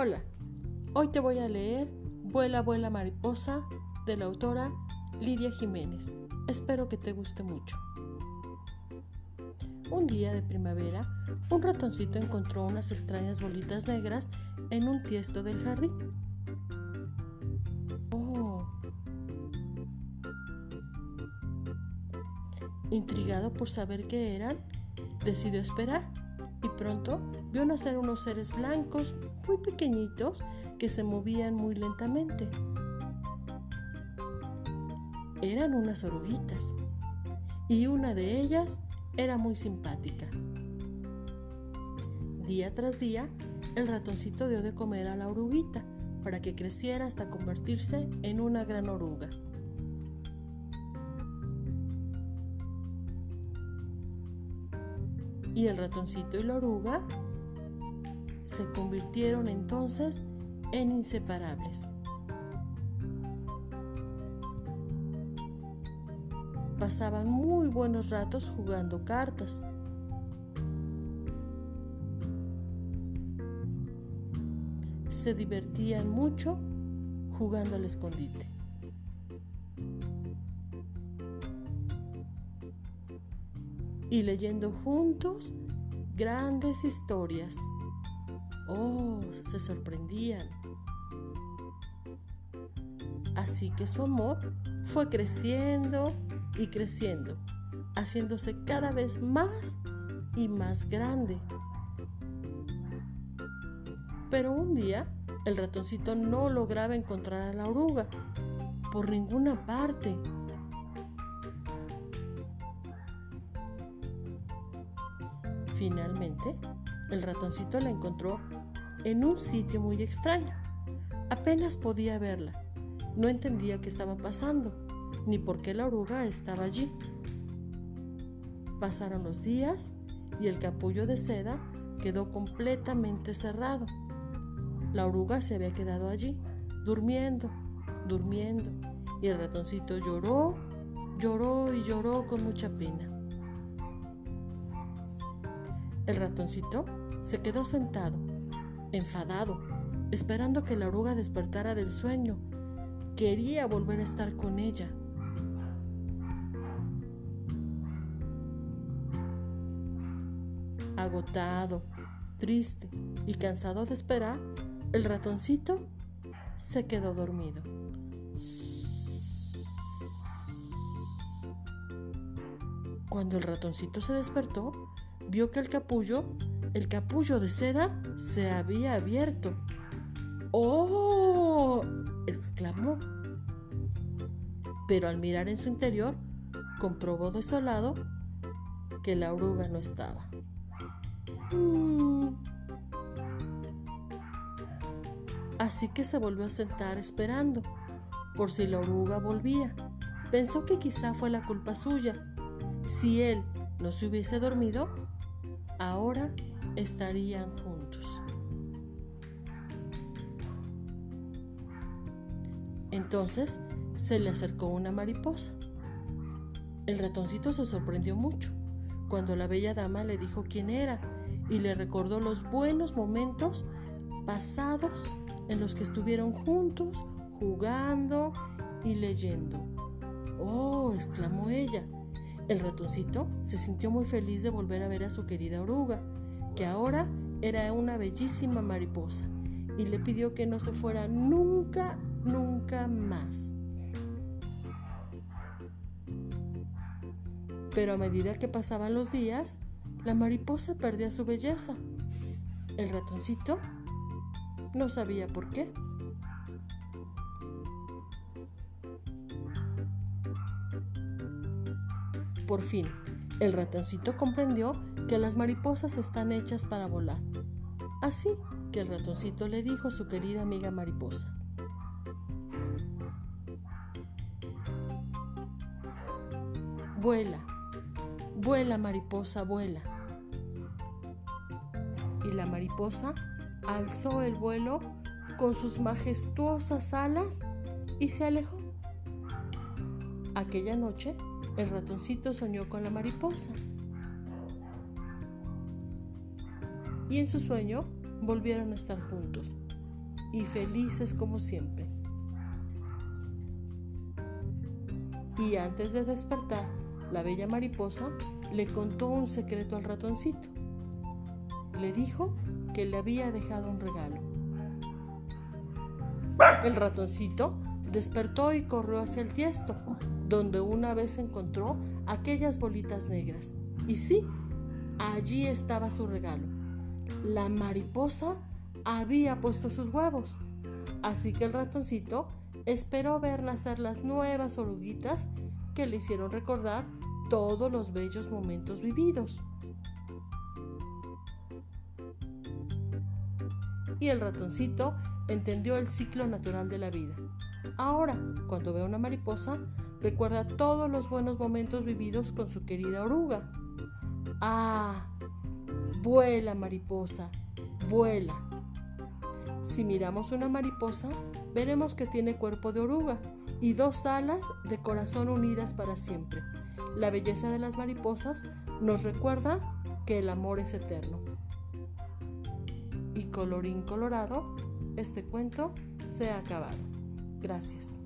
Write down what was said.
Hola, hoy te voy a leer Vuela, vuela mariposa de la autora Lidia Jiménez. Espero que te guste mucho. Un día de primavera, un ratoncito encontró unas extrañas bolitas negras en un tiesto del jardín. Oh. Intrigado por saber qué eran, decidió esperar y pronto vio nacer unos seres blancos muy pequeñitos que se movían muy lentamente. Eran unas oruguitas y una de ellas era muy simpática. Día tras día, el ratoncito dio de comer a la oruguita para que creciera hasta convertirse en una gran oruga. Y el ratoncito y la oruga se convirtieron entonces en inseparables. Pasaban muy buenos ratos jugando cartas. Se divertían mucho jugando al escondite. Y leyendo juntos grandes historias. Oh, se sorprendían. Así que su amor fue creciendo y creciendo, haciéndose cada vez más y más grande. Pero un día el ratoncito no lograba encontrar a la oruga por ninguna parte. Finalmente, el ratoncito la encontró en un sitio muy extraño. Apenas podía verla. No entendía qué estaba pasando, ni por qué la oruga estaba allí. Pasaron los días y el capullo de seda quedó completamente cerrado. La oruga se había quedado allí, durmiendo, durmiendo, y el ratoncito lloró, lloró y lloró con mucha pena. El ratoncito se quedó sentado, enfadado, esperando que la oruga despertara del sueño. Quería volver a estar con ella. Agotado, triste y cansado de esperar, el ratoncito se quedó dormido. Cuando el ratoncito se despertó, vio que el capullo, el capullo de seda, se había abierto. ¡Oh! exclamó. Pero al mirar en su interior, comprobó desolado que la oruga no estaba. Mm. Así que se volvió a sentar esperando, por si la oruga volvía. Pensó que quizá fue la culpa suya. Si él no se hubiese dormido, ahora estarían juntos. Entonces se le acercó una mariposa. El ratoncito se sorprendió mucho cuando la bella dama le dijo quién era y le recordó los buenos momentos pasados en los que estuvieron juntos, jugando y leyendo. ¡Oh! exclamó ella. El ratoncito se sintió muy feliz de volver a ver a su querida oruga, que ahora era una bellísima mariposa, y le pidió que no se fuera nunca, nunca más. Pero a medida que pasaban los días, la mariposa perdía su belleza. El ratoncito no sabía por qué. Por fin, el ratoncito comprendió que las mariposas están hechas para volar. Así que el ratoncito le dijo a su querida amiga mariposa, Vuela, vuela mariposa, vuela. Y la mariposa alzó el vuelo con sus majestuosas alas y se alejó. Aquella noche el ratoncito soñó con la mariposa. Y en su sueño volvieron a estar juntos. y felices como siempre. Y antes de despertar, la bella mariposa le contó un secreto al ratoncito. Le dijo que le había dejado un regalo. El ratoncito despertó y corrió hacia el tiesto, donde una vez encontró aquellas bolitas negras. Y sí, allí estaba su regalo. La mariposa había puesto sus huevos. Así que el ratoncito esperó ver nacer las nuevas oruguitas que le hicieron recordar todos los bellos momentos vividos. Y el ratoncito entendió el ciclo natural de la vida. Ahora, cuando ve una mariposa, recuerda todos los buenos momentos vividos con su querida oruga. Ah, vuela mariposa, vuela. Si miramos una mariposa, veremos que tiene cuerpo de oruga y dos alas de corazón unidas para siempre. La belleza de las mariposas nos recuerda que el amor es eterno. Y colorín colorado, este cuento se ha acabado. Gracias.